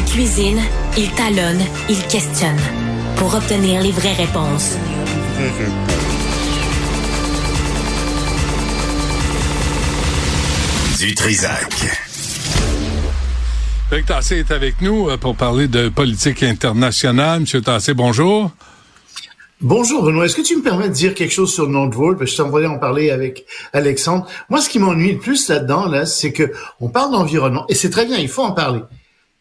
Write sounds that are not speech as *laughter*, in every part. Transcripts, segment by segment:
Il cuisine, il talonne, il questionne pour obtenir les vraies réponses. *laughs* Du Trisac. Eric Tassé est avec nous euh, pour parler de politique internationale. Monsieur Tassé, bonjour. Bonjour Benoît, est-ce que tu me permets de dire quelque chose sur Nordvolt? Je suis envoyé en parler avec Alexandre. Moi, ce qui m'ennuie le plus là-dedans, là, c'est que on parle d'environnement, et c'est très bien, il faut en parler.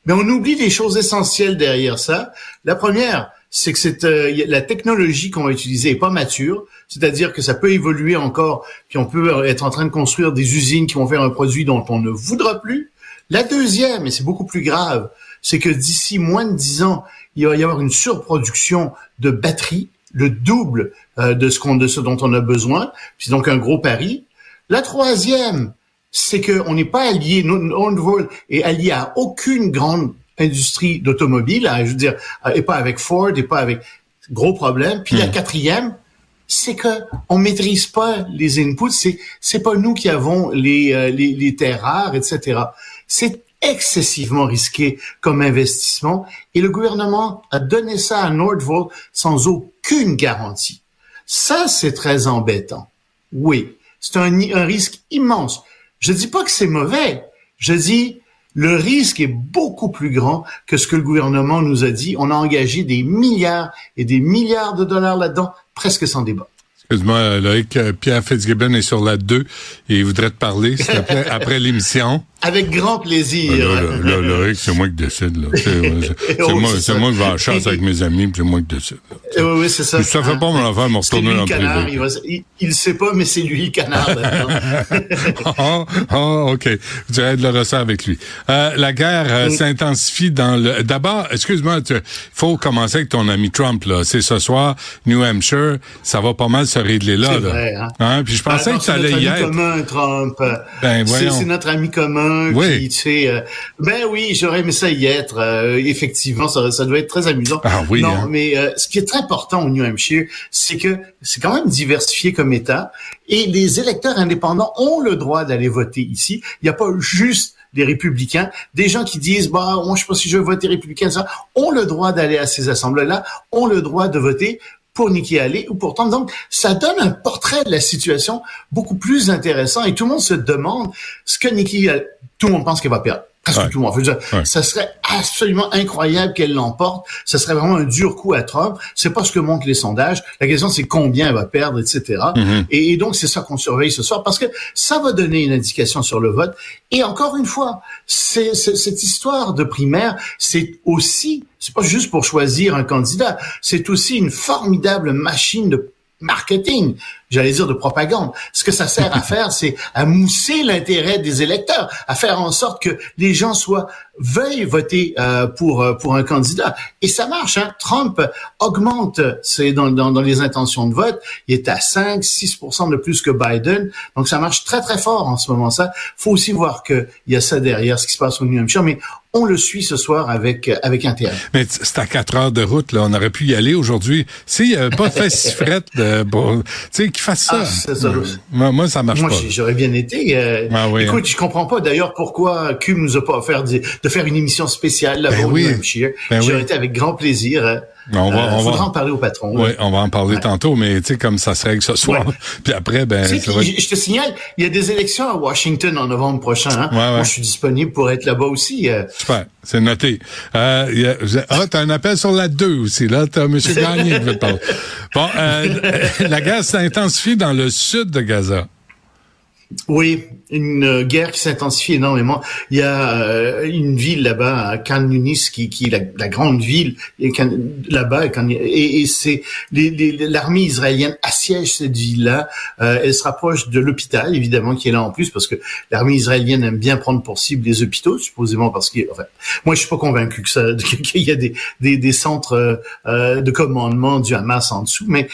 Mais on oublie des choses essentielles derrière ça. La première, c'est que euh, la technologie qu'on va utiliser est pas mature, c'est-à-dire que ça peut évoluer encore, puis on peut être en train de construire des usines qui vont faire un produit dont on ne voudra plus. La deuxième, et c'est beaucoup plus grave, c'est que d'ici moins de dix ans, il va y avoir une surproduction de batteries, le double euh, de ce qu'on de ce dont on a besoin. C'est donc un gros pari. La troisième, c'est qu'on n'est pas allié, Nordvolt est allié à aucune grande industrie d'automobile, hein, je veux dire, euh, et pas avec Ford, et pas avec gros problème. Puis la hmm. quatrième, c'est que on maîtrise pas les inputs, c'est c'est pas nous qui avons les, euh, les, les terres rares, etc. C'est excessivement risqué comme investissement et le gouvernement a donné ça à Nordvolt sans aucune garantie. Ça, c'est très embêtant. Oui, c'est un, un risque immense. Je dis pas que c'est mauvais. Je dis le risque est beaucoup plus grand que ce que le gouvernement nous a dit. On a engagé des milliards et des milliards de dollars là-dedans, presque sans débat. Excuse-moi, Loïc, Pierre Fitzgibbon est sur la 2 et il voudrait te parler, s'il te plaît, *laughs* après l'émission. Avec grand plaisir. Là, là, c'est moi qui décide. Là. C'est, *laughs* moi, c'est moi qui vais en chasse avec mes amis, puis c'est moi qui décide. Oui, oui, c'est ça. ça fait pas mon affaire de me retourner dans le privé. Il, va, il, il, sait pas, mais c'est lui le canard. oh, *laughs* oh, OK. Vous dirais de le ressort avec lui. Euh, la guerre euh, s'intensifie dans le... D'abord, excuse-moi, il faut commencer avec ton ami Trump. là. C'est ce soir, New Hampshire. Ça va pas mal se régler là. C'est là. vrai. Hein? hein? Puis je pensais que ça allait y être. C'est notre ami commun, Trump. Ben. C'est notre ami commun oui. qui, tu sais, euh, ben oui, j'aurais aimé ça y être. Euh, effectivement, ça, ça doit être très amusant. Ah oui. Non, hein. mais euh, ce qui est très important au New Hampshire, c'est que c'est quand même diversifié comme État et les électeurs indépendants ont le droit d'aller voter ici. Il n'y a pas juste des républicains, des gens qui disent bah moi je sais pas si je veux voter républicain ça, ont le droit d'aller à ces assemblées-là, ont le droit de voter pour Nikki Haley ou pour. Donc, ça donne un portrait de la situation beaucoup plus intéressant et tout le monde se demande ce que Nikki Haley, tout le monde pense qu'elle va perdre. Presque Ouais. tout le monde. Dire, Ouais. Ça serait absolument incroyable qu'elle l'emporte. Ça serait vraiment un dur coup à Trump. C'est pas ce que montrent les sondages. La question, c'est combien elle va perdre, etc. Mhm. Et, et donc, c'est ça qu'on surveille ce soir parce que ça va donner une indication sur le vote. Et encore une fois, c'est- cette histoire de primaire, c'est aussi, c'est pas juste pour choisir un candidat, c'est aussi une formidable machine de marketing, j'allais dire de propagande. Ce que ça sert à faire, c'est à mousser l'intérêt des électeurs, à faire en sorte que les gens soient veuillent voter euh, pour euh, pour un candidat. Et ça marche. Hein? Trump augmente c'est dans, dans dans les intentions de vote. Il est à 5, 6 de plus que Biden. Donc ça marche très très fort en ce moment. Ça, faut aussi voir que il y a ça derrière, ce qui se passe au New Hampshire. Mais on le suit ce soir avec avec intérêt. Mais c'est à 4 heures de route, là. On aurait pu y aller aujourd'hui. S'il n'y avait pas *laughs* fait si frette, de, bon, tu sais, qu'il fasse ça. Ah, ça. Moi, moi, ça marche Moi, pas. j'ai- j'aurais bien été. euh, Ah oui, écoute, je comprends pas d'ailleurs pourquoi Cube nous a pas offert de, de faire une émission spéciale là-bas Ben oui. Ben J'aurais oui. été avec grand plaisir. On va- euh, on va- faudra en parler au patron. Oui, on va en parler Ouais. tantôt, mais tu sais, comme ça se règle ce soir. Ouais. *laughs* Puis après, ben, puis, être- je, te signale, il y a des élections à Washington en novembre prochain. Hein. Ouais, ouais. Moi, je suis disponible pour être là-bas aussi. euh. Super, c'est noté. Euh, a- ah, t'as un appel sur la 2 aussi, là. T'as M. Gagné qui veut te parler. *laughs* Bon, euh, la guerre s'intensifie dans le sud de Gaza. Oui, une euh, guerre qui s'intensifie énormément. Il y a euh, une ville là-bas, Khan Yunis, qui, qui est la, la grande ville là-bas, et, et, c'est l'armée israélienne assiège cette ville-là. Euh, elle se rapproche de l'hôpital, évidemment, qui est là en plus, parce que l'armée israélienne aime bien prendre pour cible les hôpitaux, supposément parce que, enfin, moi, je suis pas convaincu que *laughs* qu'il y a des, des, des centres euh, euh, de commandement du Hamas en dessous, mais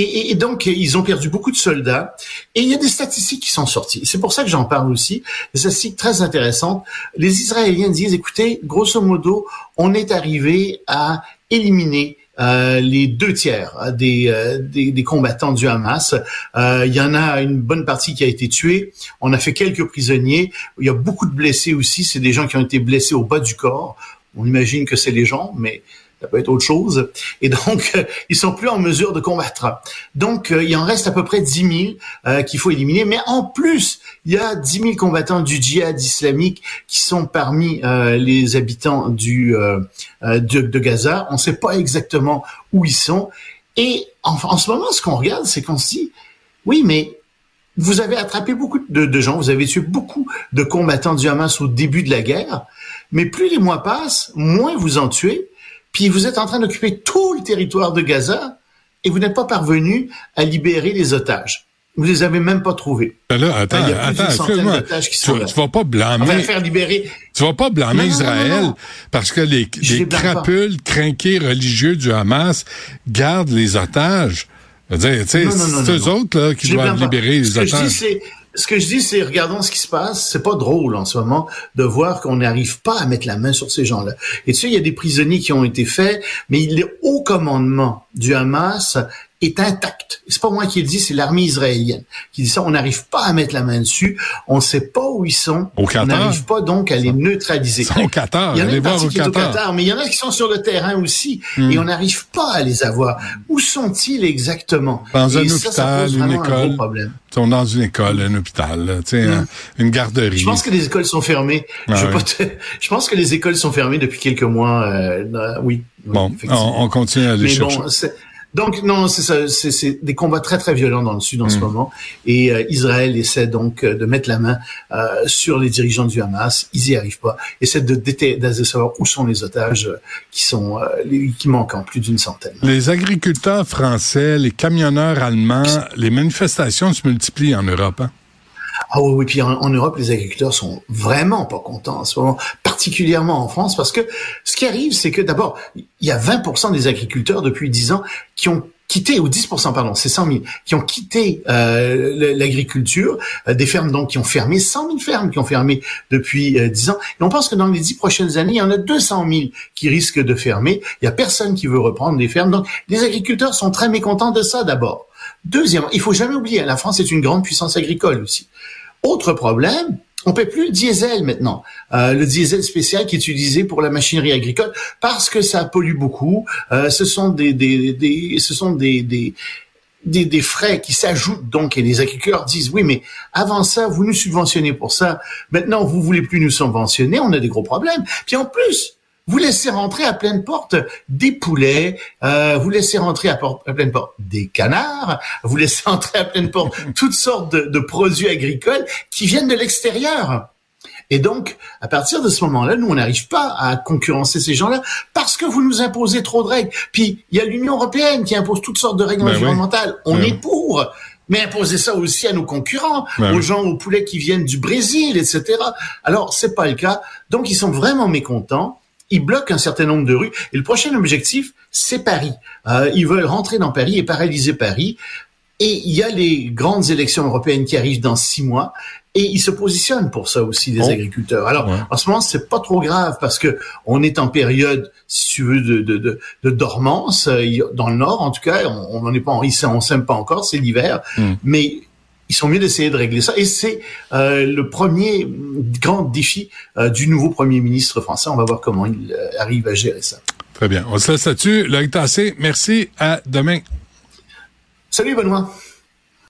et, et- donc, ils ont perdu beaucoup de soldats. Et il y a des statistiques qui sont sorties. C'est pour ça que j'en parle aussi. Des statistiques très intéressantes. Les Israéliens disent, écoutez, grosso modo, on est arrivé à éliminer euh, les deux tiers euh, des, euh, des, des combattants du Hamas. Euh, il y en a une bonne partie qui a été tuée. On a fait quelques prisonniers. Il y a beaucoup de blessés aussi. C'est des gens qui ont été blessés au bas du corps. On imagine que c'est les gens, mais ça peut être autre chose. Et donc, euh, *laughs* ils sont plus en mesure de combattre. Donc, euh, il en reste à peu près 10 000 euh, qu'il faut éliminer. Mais en plus, il y a 10 000 combattants du djihad islamique qui sont parmi les habitants du de, Gaza. On ne sait pas exactement où ils sont. Et en, en ce moment, ce qu'on regarde, c'est qu'on se dit, oui, mais vous avez attrapé beaucoup de, de, gens, vous avez tué beaucoup de combattants du Hamas au début de la guerre, mais plus les mois passent, moins vous en tuez, puis vous êtes en train d'occuper tout le territoire de Gaza et vous n'êtes pas parvenu à libérer les otages. Vous les avez même pas trouvés. Ben là, attends, attends, excuse-moi. Tu, tu, vas pas blâmer. faire libérer. Tu vas pas blâmer Israël parce que les, les crapules crinqués religieux du Hamas gardent les otages. Je veux dire, tu sais, c'est eux autres là, qui doivent libérer les otages ce que je dis, c'est regardons ce qui se passe. C'est pas drôle en ce moment de voir qu'on n'arrive pas à mettre la main sur ces gens-là. Et tu sais, il y a des prisonniers qui ont été faits, mais il est haut commandement du Hamas est intact. C'est pas moi qui le dis, c'est l'armée israélienne qui dit ça. On n'arrive pas à mettre la main dessus. On ne sait pas où ils sont. Au Qatar. On n'arrive pas donc à les neutraliser. Ils sont au Qatar. Il y en a une partie qui est au Qatar, mais il y en a qui sont sur le terrain aussi, hmm. et on n'arrive pas à les avoir. Où sont-ils exactement? Dans un hôpital, une école. Ils sont dans une école, un hôpital, tu sais, hmm. une garderie. Je pense que les écoles sont fermées. Ah je, *laughs* je, pense que les écoles sont fermées depuis quelques mois. Euh, oui. Bon, on, continue à les chercher. Bon, donc non, c'est ça, c'est des combats très très violents dans le sud en ce mm. moment, et euh, Israël essaie donc euh, de mettre la main euh, sur les dirigeants du Hamas. Ils y arrivent pas. Essaie de, de savoir où sont les otages qui sont qui manquent en plus d'une centaine. Les agriculteurs français, les camionneurs allemands, les manifestations se multiplient en Europe. Hein? Ah oui, oui, puis en, Europe, les agriculteurs sont vraiment pas contents en ce moment, particulièrement en France, parce que ce qui arrive, c'est que d'abord, il y a 20% des agriculteurs depuis 10 ans qui ont quitté, ou 10%, pardon, c'est 100 000, qui ont quitté euh, l'agriculture, euh, des fermes donc qui ont fermé, 100 000 fermes qui ont fermé depuis euh, 10 ans. Et on pense que dans les 10 prochaines années, il y en a 200 000 qui risquent de fermer. Il y a personne qui veut reprendre des fermes. Donc, les agriculteurs sont très mécontents de ça d'abord. Deuxièmement, il faut jamais oublier, la France est une grande puissance agricole aussi. Autre problème, on paie plus le diesel maintenant, euh, le diesel spécial qui est utilisé pour la machinerie agricole parce que ça pollue beaucoup. Euh, ce sont des, des, des, ce sont des, des des, des, frais qui s'ajoutent donc et les agriculteurs disent oui mais avant ça vous nous subventionnez pour ça. Maintenant vous voulez plus nous subventionner on a des gros problèmes. Puis en plus vous laissez rentrer à pleine porte des poulets, euh, vous laissez rentrer à, pleine porte des canards, vous laissez *laughs* entrer à pleine porte toutes sortes de, de produits agricoles qui viennent de l'extérieur. Et donc, à partir de ce moment-là, nous, on n'arrive pas à concurrencer ces gens-là parce que vous nous imposez trop de règles. Puis, il y a l'Union européenne qui impose toutes sortes de règles ben environnementales. On ben est pour. Mais imposer ça aussi à nos concurrents, ben aux gens, aux poulets qui viennent du Brésil, etc. Alors, c'est pas le cas. Donc, ils sont vraiment mécontents ils bloquent un certain nombre de rues. Et le prochain objectif, c'est Paris. Euh, ils veulent rentrer dans Paris et paralyser Paris. Et il y a les grandes élections européennes qui arrivent dans six mois. Et ils se positionnent pour ça aussi, les agriculteurs. Alors, en ce moment, c'est pas trop grave parce que on est en période, si tu veux, de, de, de, de dormance euh, dans le Nord. En tout cas, on n'en est pas, on s'aime pas encore, c'est l'hiver. Hmm. Mais ils sont mieux d'essayer de régler ça. Et c'est euh, le premier grand défi euh, du nouveau premier ministre français. On va voir comment il euh, arrive à gérer ça. Très bien. On se laisse là-dessus. Loïc Tassé, merci. À demain. Salut, Benoît.